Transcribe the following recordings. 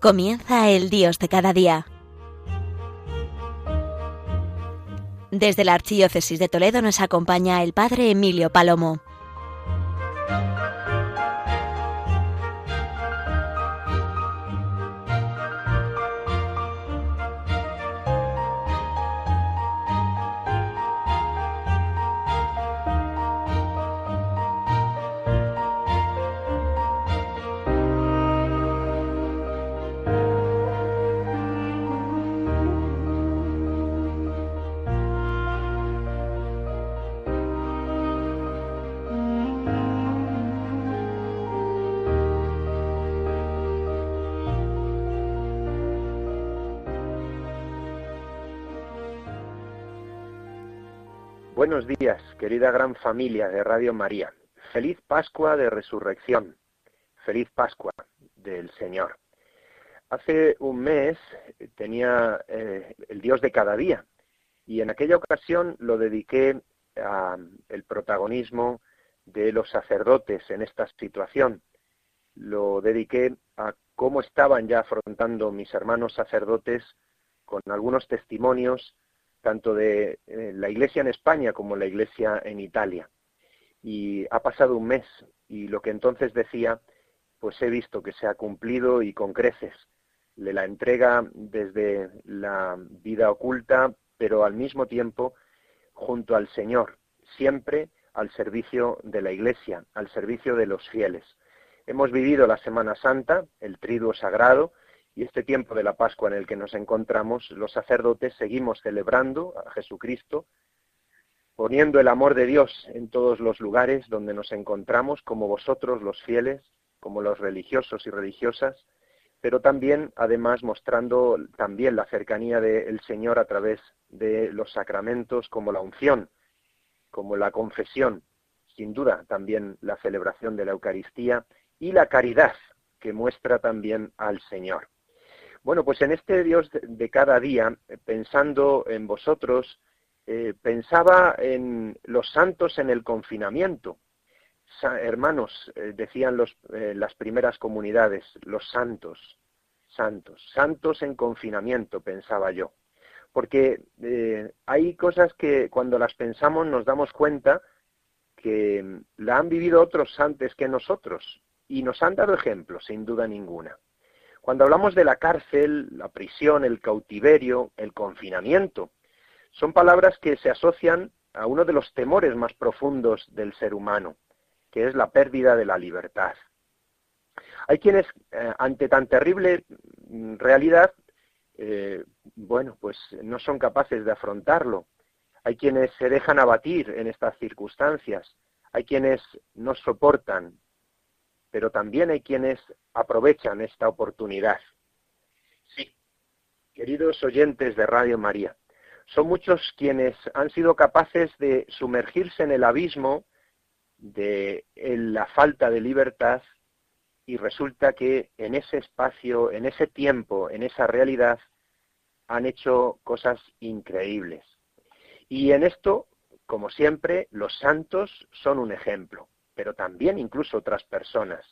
Comienza el Dios de cada día. Desde la Archidiócesis de Toledo nos acompaña el Padre Emilio Palomo. Buenos días, querida gran familia de Radio María. Feliz Pascua de Resurrección. Feliz Pascua del Señor. Hace un mes tenía eh, el Dios de cada día y en aquella ocasión lo dediqué al protagonismo de los sacerdotes en esta situación. Lo dediqué a cómo estaban ya afrontando mis hermanos sacerdotes con algunos testimonios tanto de eh, la Iglesia en España como la Iglesia en Italia. Y ha pasado un mes y lo que entonces decía, pues he visto que se ha cumplido y con creces. De la entrega desde la vida oculta, pero al mismo tiempo junto al Señor, siempre al servicio de la Iglesia, al servicio de los fieles. Hemos vivido la Semana Santa, el triduo sagrado, y este tiempo de la Pascua en el que nos encontramos, los sacerdotes seguimos celebrando a Jesucristo, poniendo el amor de Dios en todos los lugares donde nos encontramos, como vosotros los fieles, como los religiosos y religiosas, pero también, además, mostrando también la cercanía del Señor a través de los sacramentos como la unción, como la confesión, sin duda también la celebración de la Eucaristía y la caridad que muestra también al Señor. Bueno, pues en este Dios de cada día, pensando en vosotros, eh, pensaba en los santos en el confinamiento. hermanos, eh, decían eh, las primeras comunidades, los santos, santos, santos en confinamiento, pensaba yo. Porque hay cosas que cuando las pensamos nos damos cuenta que la han vivido otros antes que nosotros y nos han dado ejemplos, sin duda ninguna. Cuando hablamos de la cárcel, la prisión, el cautiverio, el confinamiento, son palabras que se asocian a uno de los temores más profundos del ser humano, que es la pérdida de la libertad. Hay quienes, eh, ante tan terrible mm, realidad, eh, bueno, pues no son capaces de afrontarlo. Hay quienes se dejan abatir en estas circunstancias. Hay quienes no soportan pero también hay quienes aprovechan esta oportunidad. Sí, queridos oyentes de Radio María, son muchos quienes han sido capaces de sumergirse en el abismo de la falta de libertad y resulta que en ese espacio, en ese tiempo, en esa realidad, han hecho cosas increíbles. Y en esto, como siempre, los santos son un ejemplo pero también incluso otras personas.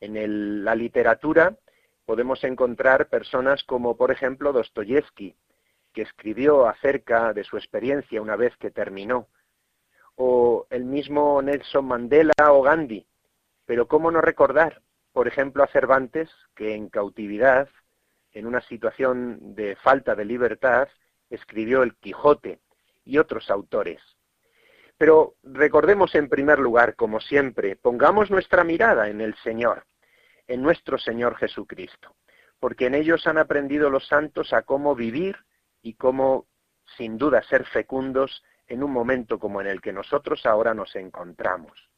En la literatura podemos encontrar personas como, por ejemplo, Dostoyevsky, que escribió acerca de su experiencia una vez que terminó, o el mismo Nelson Mandela o Gandhi. Pero ¿cómo no recordar, por ejemplo, a Cervantes, que en cautividad, en una situación de falta de libertad, escribió El Quijote y otros autores? Pero recordemos en primer lugar, como siempre, pongamos nuestra mirada en el Señor, en nuestro Señor Jesucristo, porque en ellos han aprendido los santos a cómo vivir y cómo, sin duda, ser fecundos en un momento como en el que nosotros ahora nos encontramos.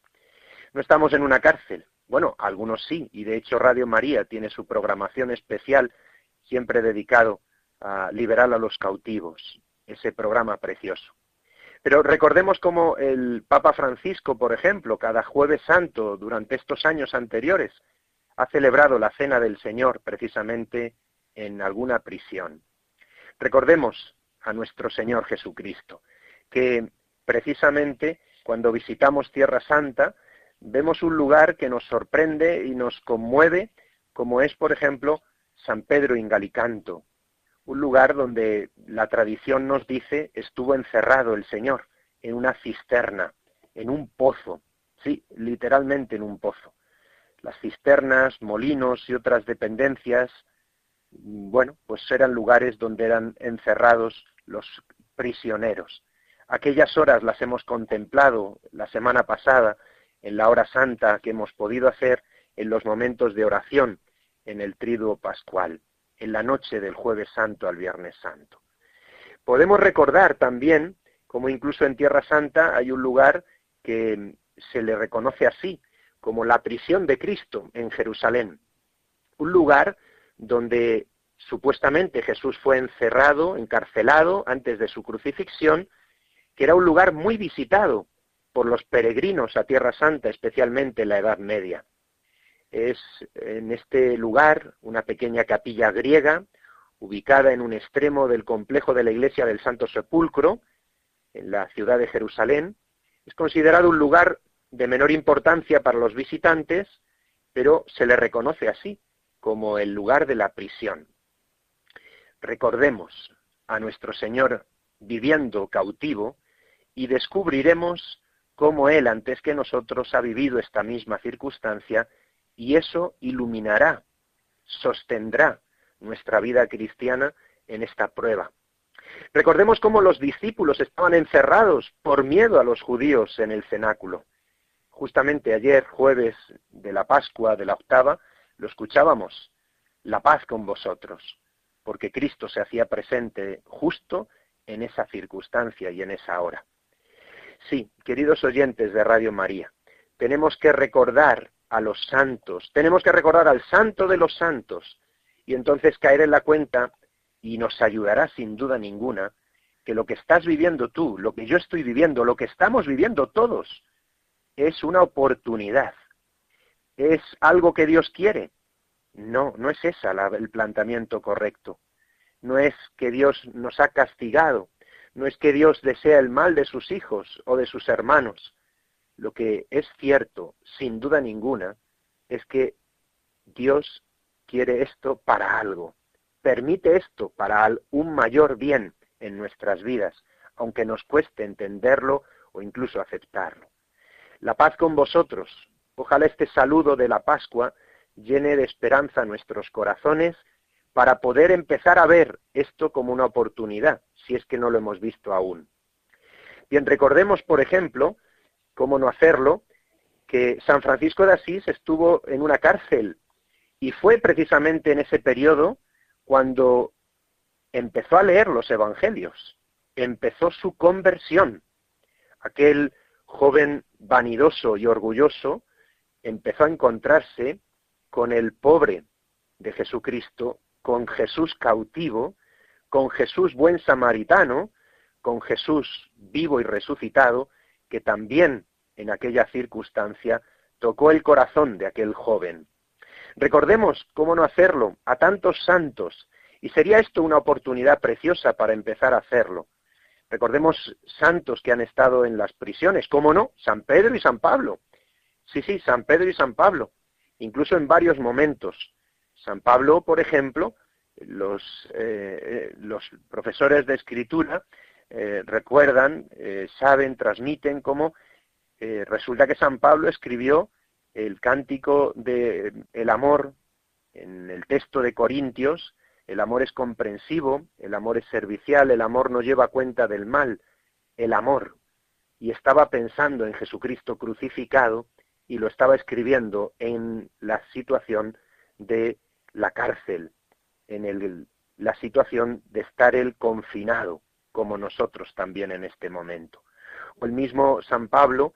No estamos en una cárcel, bueno, algunos sí, y de hecho Radio María tiene su programación especial siempre dedicado a liberar a los cautivos, ese programa precioso. Pero recordemos como el Papa Francisco, por ejemplo, cada jueves santo durante estos años anteriores ha celebrado la Cena del Señor precisamente en alguna prisión. Recordemos a nuestro Señor Jesucristo, que precisamente cuando visitamos Tierra Santa vemos un lugar que nos sorprende y nos conmueve, como es, por ejemplo, San Pedro Ingalicanto, un lugar donde la tradición nos dice estuvo encerrado el Señor en una cisterna, en un pozo, sí, literalmente en un pozo. Las cisternas, molinos y otras dependencias, bueno, pues eran lugares donde eran encerrados los prisioneros. Aquellas horas las hemos contemplado la semana pasada en la hora santa que hemos podido hacer en los momentos de oración en el triduo pascual, en la noche del jueves santo al viernes santo. Podemos recordar también como incluso en Tierra Santa hay un lugar que se le reconoce así, como la prisión de Cristo en Jerusalén. Un lugar donde supuestamente Jesús fue encerrado, encarcelado antes de su crucifixión, que era un lugar muy visitado por los peregrinos a Tierra Santa, especialmente en la Edad Media. Es en este lugar una pequeña capilla griega, ubicada en un extremo del complejo de la iglesia del Santo Sepulcro, en la ciudad de Jerusalén. Es considerado un lugar de menor importancia para los visitantes, pero se le reconoce así, como el lugar de la prisión. Recordemos a nuestro Señor viviendo cautivo y descubriremos cómo Él antes que nosotros ha vivido esta misma circunstancia y eso iluminará, sostendrá nuestra vida cristiana en esta prueba. Recordemos cómo los discípulos estaban encerrados por miedo a los judíos en el cenáculo. Justamente ayer, jueves de la Pascua, de la octava, lo escuchábamos, la paz con vosotros, porque Cristo se hacía presente justo en esa circunstancia y en esa hora. Sí, queridos oyentes de Radio María, tenemos que recordar a los santos, tenemos que recordar al santo de los santos y entonces caer en la cuenta y nos ayudará sin duda ninguna que lo que estás viviendo tú, lo que yo estoy viviendo, lo que estamos viviendo todos, es una oportunidad, es algo que Dios quiere. No, no es esa el planteamiento correcto. No es que Dios nos ha castigado, no es que Dios desea el mal de sus hijos o de sus hermanos. Lo que es cierto, sin duda ninguna, es que Dios quiere esto para algo. Permite esto para un mayor bien en nuestras vidas, aunque nos cueste entenderlo o incluso aceptarlo. La paz con vosotros. Ojalá este saludo de la Pascua llene de esperanza nuestros corazones para poder empezar a ver esto como una oportunidad, si es que no lo hemos visto aún. Bien, recordemos, por ejemplo, cómo no hacerlo, que San Francisco de Asís estuvo en una cárcel y fue precisamente en ese periodo cuando empezó a leer los evangelios, empezó su conversión. Aquel joven vanidoso y orgulloso empezó a encontrarse con el pobre de Jesucristo, con Jesús cautivo, con Jesús buen samaritano, con Jesús vivo y resucitado, que también en aquella circunstancia tocó el corazón de aquel joven. Recordemos, cómo no hacerlo, a tantos santos, y sería esto una oportunidad preciosa para empezar a hacerlo. Recordemos santos que han estado en las prisiones, cómo no, San Pedro y San Pablo. Sí, sí, San Pedro y San Pablo, incluso en varios momentos. San Pablo, por ejemplo, los, eh, eh, profesores de escritura eh, recuerdan, saben, transmiten cómo resulta que San Pablo escribió el cántico de amor en el texto de Corintios, el amor es comprensivo, el amor es servicial, el amor no lleva cuenta del mal, el amor. Y estaba pensando en Jesucristo crucificado y lo estaba escribiendo en la situación de la cárcel, en la situación de estar él confinado, como nosotros también en este momento. O el mismo San Pablo,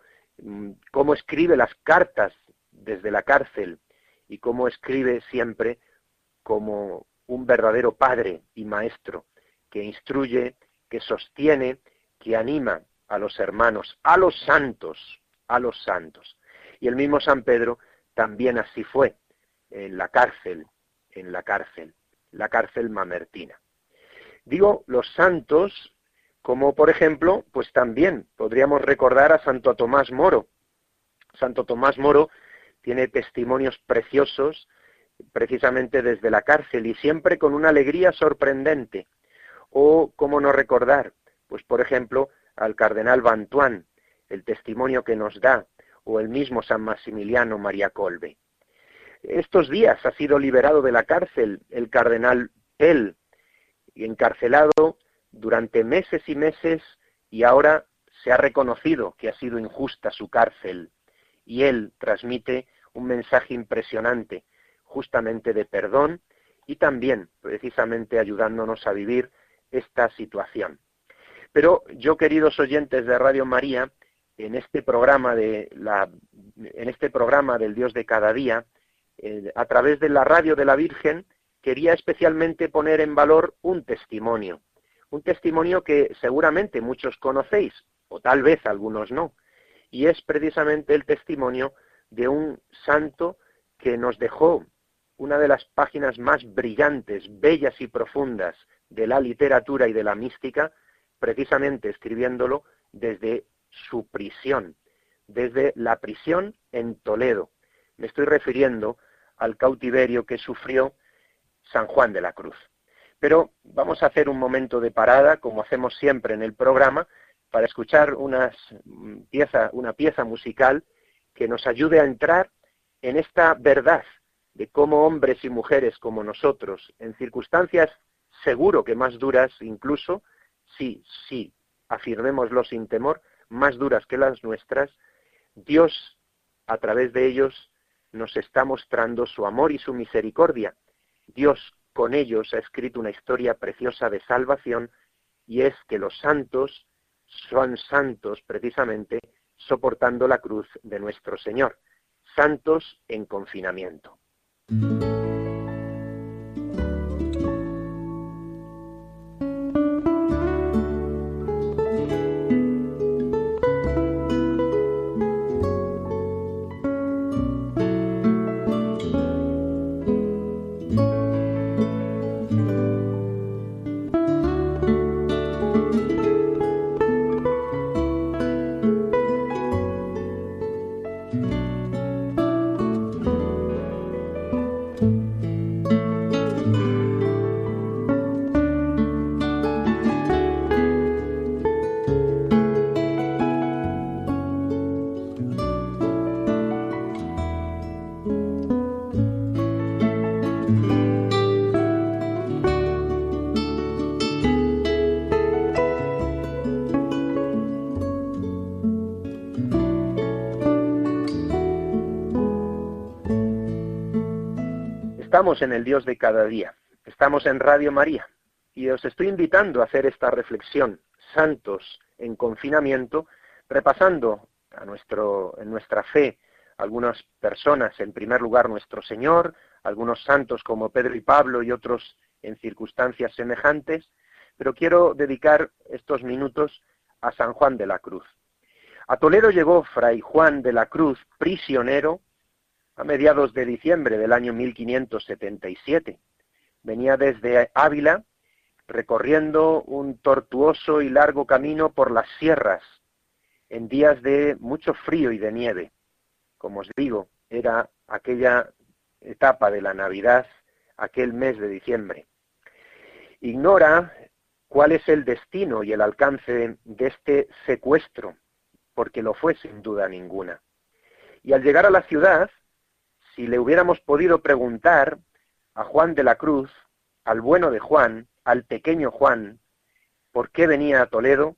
cómo escribe las cartas desde la cárcel y cómo escribe siempre como un verdadero padre y maestro que instruye, que sostiene, que anima a los hermanos, a los santos, a los santos. Y el mismo San Pedro también así fue, en la cárcel, en la cárcel, la cárcel mamertina. Digo los santos, como por ejemplo, pues también podríamos recordar a Santo Tomás Moro. Santo Tomás Moro tiene testimonios preciosos precisamente desde la cárcel y siempre con una alegría sorprendente. O, cómo no recordar, pues por ejemplo, al cardenal Bantuán, el testimonio que nos da, o el mismo San Maximiliano María Colbe. Estos días ha sido liberado de la cárcel el cardenal Pell, encarcelado durante meses y meses, y ahora se ha reconocido que ha sido injusta su cárcel, y él transmite un mensaje impresionante, justamente de perdón y también precisamente ayudándonos a vivir esta situación. Pero yo, queridos oyentes de Radio María, en este programa este del Dios de cada día, eh, a través de la radio de la Virgen, quería especialmente poner en valor un testimonio, un testimonio que seguramente muchos conocéis, o tal vez algunos no, y es precisamente el testimonio de un santo que nos dejó una de las páginas más brillantes, bellas y profundas de la literatura y de la mística, precisamente escribiéndolo desde su prisión, desde la prisión en Toledo. Me estoy refiriendo al cautiverio que sufrió San Juan de la Cruz. Pero vamos a hacer un momento de parada, como hacemos siempre en el programa, para escuchar una pieza musical que nos ayude a entrar en esta verdad de cómo hombres y mujeres como nosotros, en circunstancias seguro que más duras incluso, sí, sí, afirmémoslo sin temor, más duras que las nuestras, Dios a través de ellos nos está mostrando su amor y su misericordia. Dios con ellos ha escrito una historia preciosa de salvación y es que los santos son santos precisamente soportando la cruz de nuestro Señor, santos en confinamiento. Estamos en el Dios de cada día, estamos en Radio María y os estoy invitando a hacer esta reflexión, santos en confinamiento, repasando a nuestro, en nuestra fe algunas personas, en primer lugar nuestro Señor, algunos santos como Pedro y Pablo y otros en circunstancias semejantes, pero quiero dedicar estos minutos a San Juan de la Cruz. A Toledo llegó Fray Juan de la Cruz, prisionero, a mediados de diciembre del año 1577. Venía desde Ávila recorriendo un tortuoso y largo camino por las sierras en días de mucho frío y de nieve. Como os digo, era aquella etapa de la Navidad, aquel mes de diciembre. Ignora cuál es el destino y el alcance de este secuestro, porque lo fue sin duda ninguna. Y al llegar a la ciudad, si le hubiéramos podido preguntar a Juan de la Cruz, al bueno de Juan, al pequeño Juan, por qué venía a Toledo,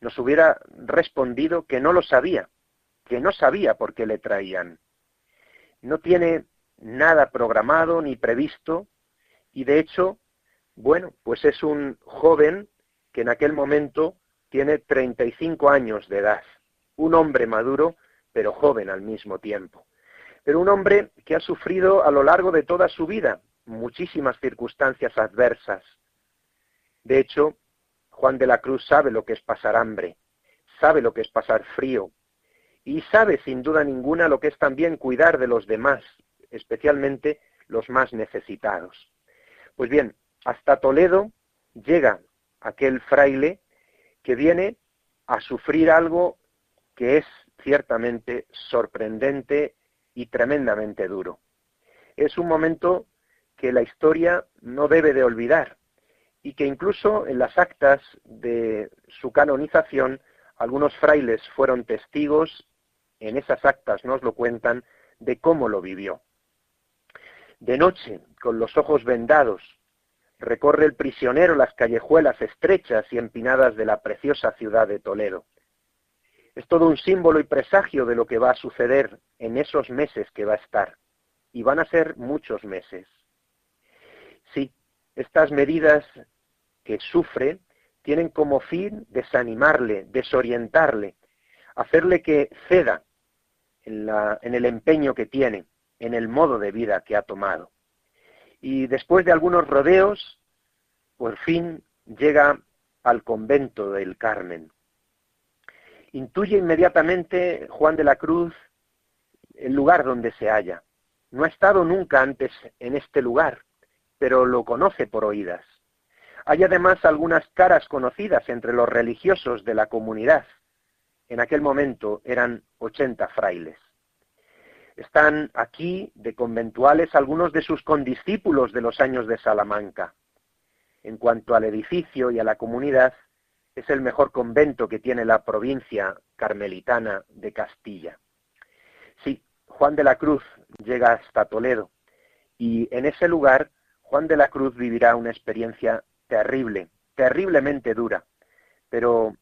nos hubiera respondido que no lo sabía, que no sabía por qué le traían. No tiene nada programado ni previsto y de hecho, bueno, pues es un joven que en aquel momento tiene 35 años de edad, un hombre maduro, pero joven al mismo tiempo pero un hombre que ha sufrido a lo largo de toda su vida muchísimas circunstancias adversas. De hecho, Juan de la Cruz sabe lo que es pasar hambre, sabe lo que es pasar frío, y sabe sin duda ninguna lo que es también cuidar de los demás, especialmente los más necesitados. Pues bien, hasta Toledo llega aquel fraile que viene a sufrir algo que es ciertamente sorprendente y tremendamente duro. es un momento que la historia no debe de olvidar y que incluso en las actas de su canonización algunos frailes fueron testigos, en esas actas nos lo cuentan, de cómo lo vivió. De noche, con los ojos vendados, recorre el prisionero las callejuelas estrechas y empinadas de la preciosa ciudad de Toledo. Es todo un símbolo y presagio de lo que va a suceder en esos meses que va a estar. Y van a ser muchos meses. Sí, estas medidas que sufre tienen como fin desanimarle, desorientarle, hacerle que ceda en, en el empeño que tiene, en el modo de vida que ha tomado. Y después de algunos rodeos, por fin llega al convento del Carmen. Intuye inmediatamente Juan de la Cruz el lugar donde se halla. No ha estado nunca antes en este lugar, pero lo conoce por oídas. Hay además algunas caras conocidas entre los religiosos de la comunidad. En aquel momento eran 80 frailes. Están aquí de conventuales algunos de sus condiscípulos de los años de Salamanca. En cuanto al edificio y a la comunidad, es el mejor convento que tiene la provincia carmelitana de Castilla. Sí, Juan de la Cruz llega hasta Toledo y en ese lugar Juan de la Cruz vivirá una experiencia terrible, terriblemente dura, pero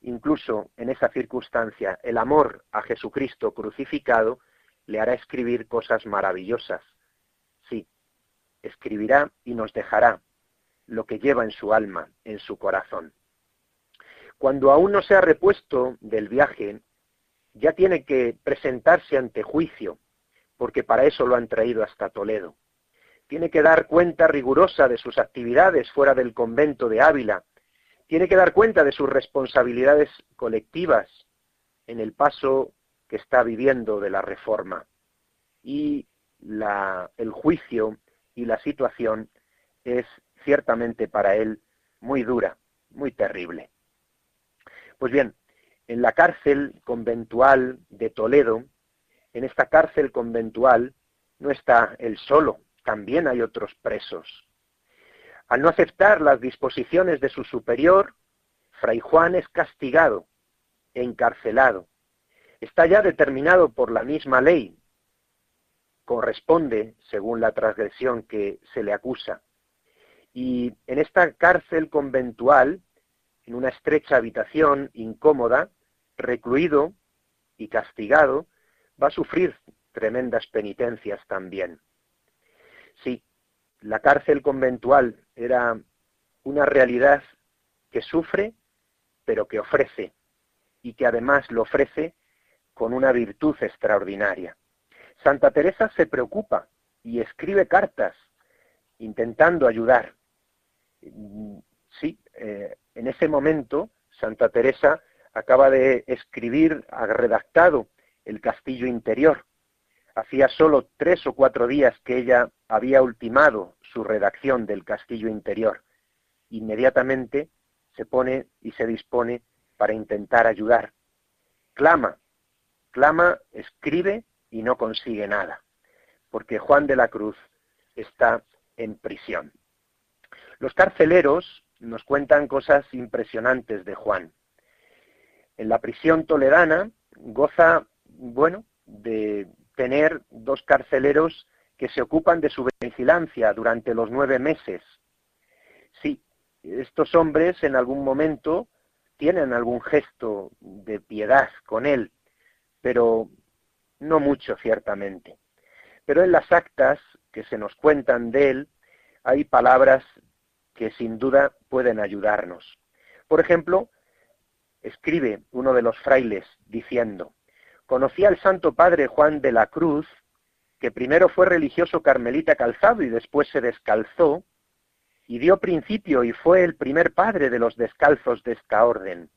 incluso en esa circunstancia el amor a Jesucristo crucificado le hará escribir cosas maravillosas. Sí, escribirá y nos dejará lo que lleva en su alma, en su corazón. Cuando aún no se ha repuesto del viaje, ya tiene que presentarse ante juicio, porque para eso lo han traído hasta Toledo. Tiene que dar cuenta rigurosa de sus actividades fuera del convento de Ávila. Tiene que dar cuenta de sus responsabilidades colectivas en el paso que está viviendo de la reforma. Y el juicio y la situación es ciertamente para él muy dura, muy terrible. Pues bien, en la cárcel conventual de Toledo, en esta cárcel conventual no está él solo, también hay otros presos. Al no aceptar las disposiciones de su superior, Fray Juan es castigado, encarcelado, está ya determinado por la misma ley, corresponde según la transgresión que se le acusa. Y en esta cárcel conventual, en una estrecha habitación incómoda, recluido y castigado, va a sufrir tremendas penitencias también. Sí, la cárcel conventual era una realidad que sufre, pero que ofrece, y que además lo ofrece con una virtud extraordinaria. Santa Teresa se preocupa y escribe cartas intentando ayudar. Eh, en ese momento Santa Teresa acaba de escribir, ha redactado el castillo interior. Hacía solo tres o cuatro días que ella había ultimado su redacción del castillo interior. Inmediatamente se pone y se dispone para intentar ayudar. Clama clama, escribe y no consigue nada, porque Juan de la Cruz está en prisión. Los carceleros nos cuentan cosas impresionantes de Juan. En la prisión toledana goza, bueno, de tener dos carceleros que se ocupan de su vigilancia durante los nueve meses. Sí, estos hombres en algún momento tienen algún gesto de piedad con él, pero no mucho ciertamente. Pero en las actas que se nos cuentan de él hay palabras que sin duda pueden ayudarnos. Por ejemplo, escribe uno de los frailes diciendo, conocí al Santo Padre Juan de la Cruz, que primero fue religioso carmelita calzado y después se descalzó, y dio principio y fue el primer padre de los descalzos de esta orden.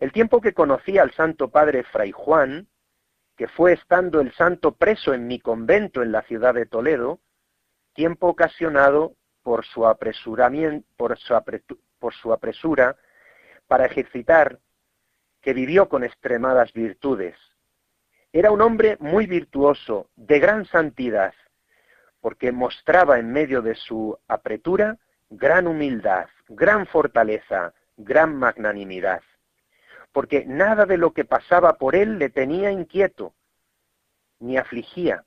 El tiempo que conocí al Santo Padre Fray Juan, que fue estando el santo preso en mi convento en la ciudad de Toledo, tiempo ocasionado por su, apresuramiento, por su, por su apresura para ejercitar, que vivió con extremadas virtudes. Era un hombre muy virtuoso, de gran santidad, porque mostraba en medio de su apretura gran humildad, gran fortaleza, gran magnanimidad, porque nada de lo que pasaba por él le tenía inquieto, ni afligía,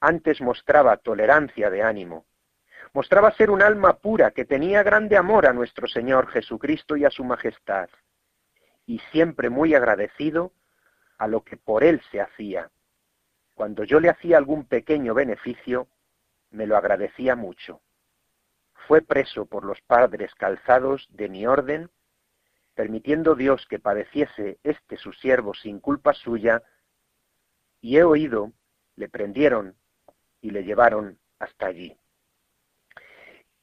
antes mostraba tolerancia de ánimo. Mostraba ser un alma pura que tenía grande amor a nuestro Señor Jesucristo y a su majestad, y siempre muy agradecido a lo que por él se hacía. Cuando yo le hacía algún pequeño beneficio, me lo agradecía mucho. Fue preso por los padres calzados de mi orden, permitiendo Dios que padeciese este su siervo sin culpa suya, y he oído, le prendieron y le llevaron hasta allí.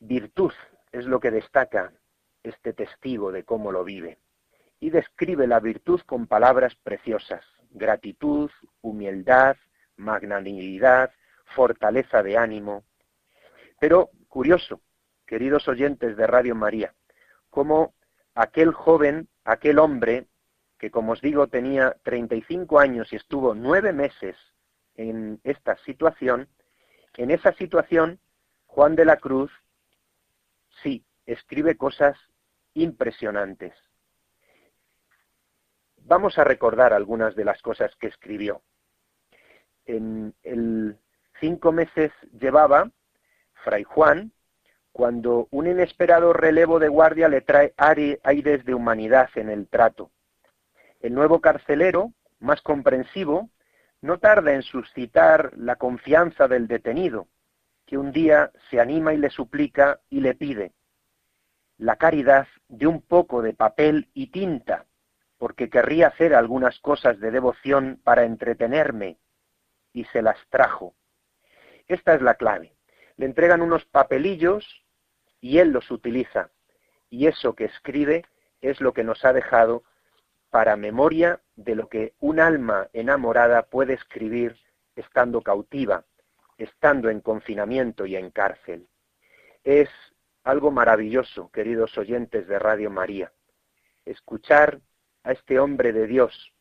Virtud es lo que destaca este testigo de cómo lo vive, y describe la virtud con palabras preciosas, gratitud, humildad, magnanimidad, fortaleza de ánimo. Pero curioso, queridos oyentes de Radio María, cómo aquel joven, aquel hombre, que como os digo tenía 35 años y estuvo nueve meses en esta situación, en esa situación, Juan de la Cruz, sí, escribe cosas impresionantes. Vamos a recordar algunas de las cosas que escribió. En el cinco meses llevaba Fray Juan cuando un inesperado relevo de guardia le trae aires de humanidad en el trato. El nuevo carcelero, más comprensivo, no tarda en suscitar la confianza del detenido, que un día se anima y le suplica y le pide la caridad de un poco de papel y tinta, porque querría hacer algunas cosas de devoción para entretenerme, y se las trajo. Esta es la clave. Le entregan unos papelillos y él los utiliza, y eso que escribe es lo que nos ha dejado para memoria de lo que un alma enamorada puede escribir estando cautiva, estando en confinamiento y en cárcel. Es algo maravilloso, queridos oyentes de Radio María, escuchar a este hombre de Dios,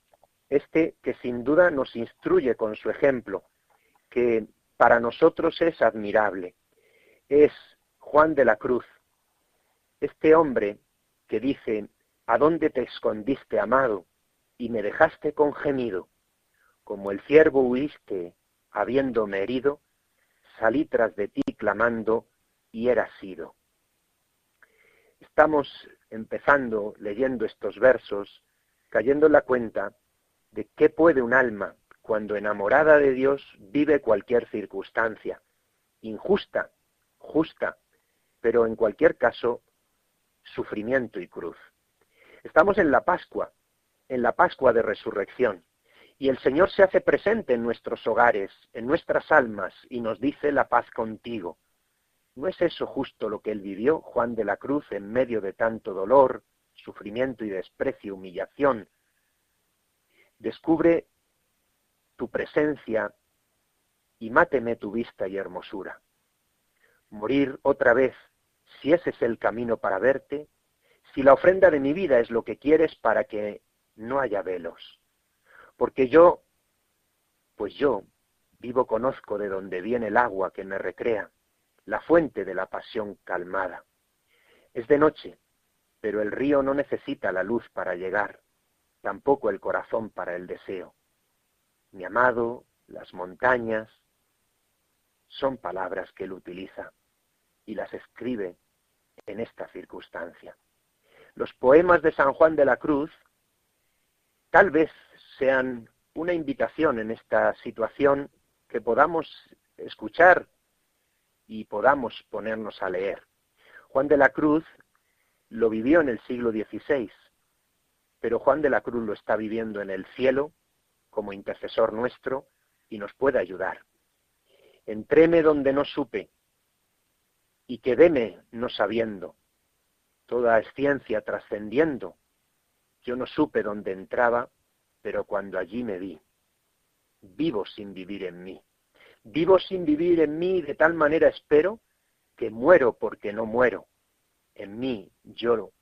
este que sin duda nos instruye con su ejemplo, que para nosotros es admirable. Es Juan de la Cruz, este hombre que dice, ¿A dónde te escondiste, amado? Y me dejaste con gemido. Como el ciervo huiste, habiéndome herido, salí tras de ti clamando, y era sido. Estamos empezando leyendo estos versos, cayendo en la cuenta de qué puede un alma cuando enamorada de Dios vive cualquier circunstancia, injusta, justa, pero en cualquier caso, sufrimiento y cruz. Estamos en la Pascua, en la Pascua de Resurrección, y el Señor se hace presente en nuestros hogares, en nuestras almas, y nos dice la paz contigo. ¿No es eso justo lo que él vivió, Juan de la Cruz, en medio de tanto dolor, sufrimiento y desprecio, humillación? Descubre tu presencia y máteme tu vista y hermosura. Morir otra vez, si ese es el camino para verte, si la ofrenda de mi vida es lo que quieres para que no haya velos. Porque yo, pues yo, vivo conozco de dónde viene el agua que me recrea, la fuente de la pasión calmada. Es de noche, pero el río no necesita la luz para llegar, tampoco el corazón para el deseo. Mi amado, las montañas, son palabras que él utiliza y las escribe en esta circunstancia los poemas de San Juan de la Cruz tal vez sean una invitación en esta situación que podamos escuchar y podamos ponernos a leer. Juan de la Cruz lo vivió en el siglo XVI, pero Juan de la Cruz lo está viviendo en el cielo como intercesor nuestro y nos puede ayudar. Entréme donde no supe y quedéme no sabiendo Toda es ciencia trascendiendo. Yo no supe dónde entraba, pero cuando allí me vi, vivo sin vivir en mí. Vivo sin vivir en mí de tal manera espero que muero porque no muero. En mí lloro,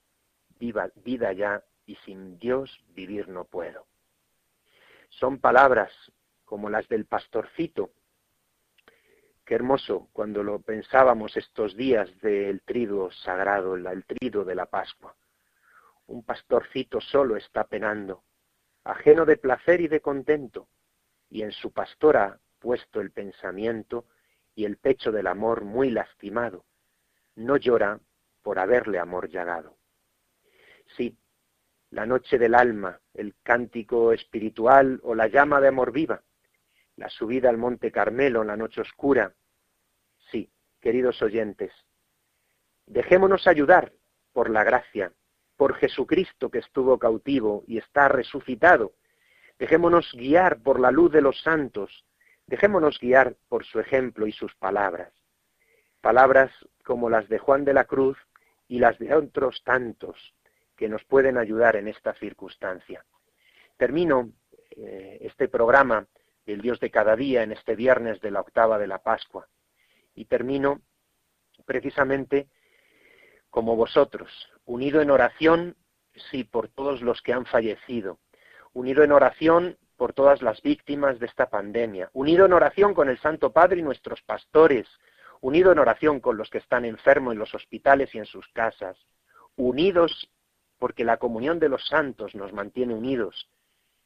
viva vida ya y sin Dios vivir no puedo. Son palabras como las del pastorcito Qué hermoso cuando lo pensábamos estos días del trido sagrado, el trido de la Pascua. Un pastorcito solo está penando, ajeno de placer y de contento, y en su pastora puesto el pensamiento y el pecho del amor muy lastimado, no llora por haberle amor llagado. Sí, la noche del alma, el cántico espiritual o la llama de amor viva, la subida al monte Carmelo en la noche oscura, queridos oyentes, dejémonos ayudar por la gracia, por Jesucristo que estuvo cautivo y está resucitado. Dejémonos guiar por la luz de los santos, dejémonos guiar por su ejemplo y sus palabras. Palabras como las de Juan de la Cruz y las de otros tantos que nos pueden ayudar en esta circunstancia. Termino eh, este programa, El Dios de cada día, en este viernes de la octava de la Pascua y termino precisamente como vosotros, unido en oración, sí, por todos los que han fallecido, unido en oración por todas las víctimas de esta pandemia, unido en oración con el Santo Padre y nuestros pastores, unido en oración con los que están enfermos en los hospitales y en sus casas, unidos porque la comunión de los santos nos mantiene unidos,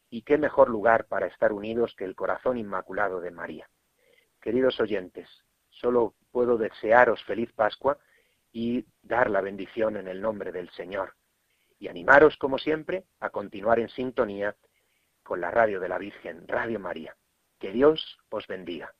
y qué mejor lugar para estar unidos que el corazón inmaculado de María. Queridos oyentes, Solo puedo desearos feliz Pascua y dar la bendición en el nombre del Señor. Y animaros, como siempre, a continuar en sintonía con la radio de la Virgen, Radio María. Que Dios os bendiga.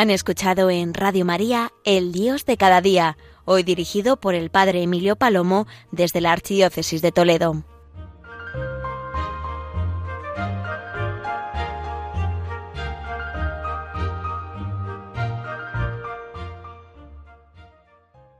Han escuchado en Radio María El Dios de cada día, hoy dirigido por el Padre Emilio Palomo desde la Archidiócesis de Toledo.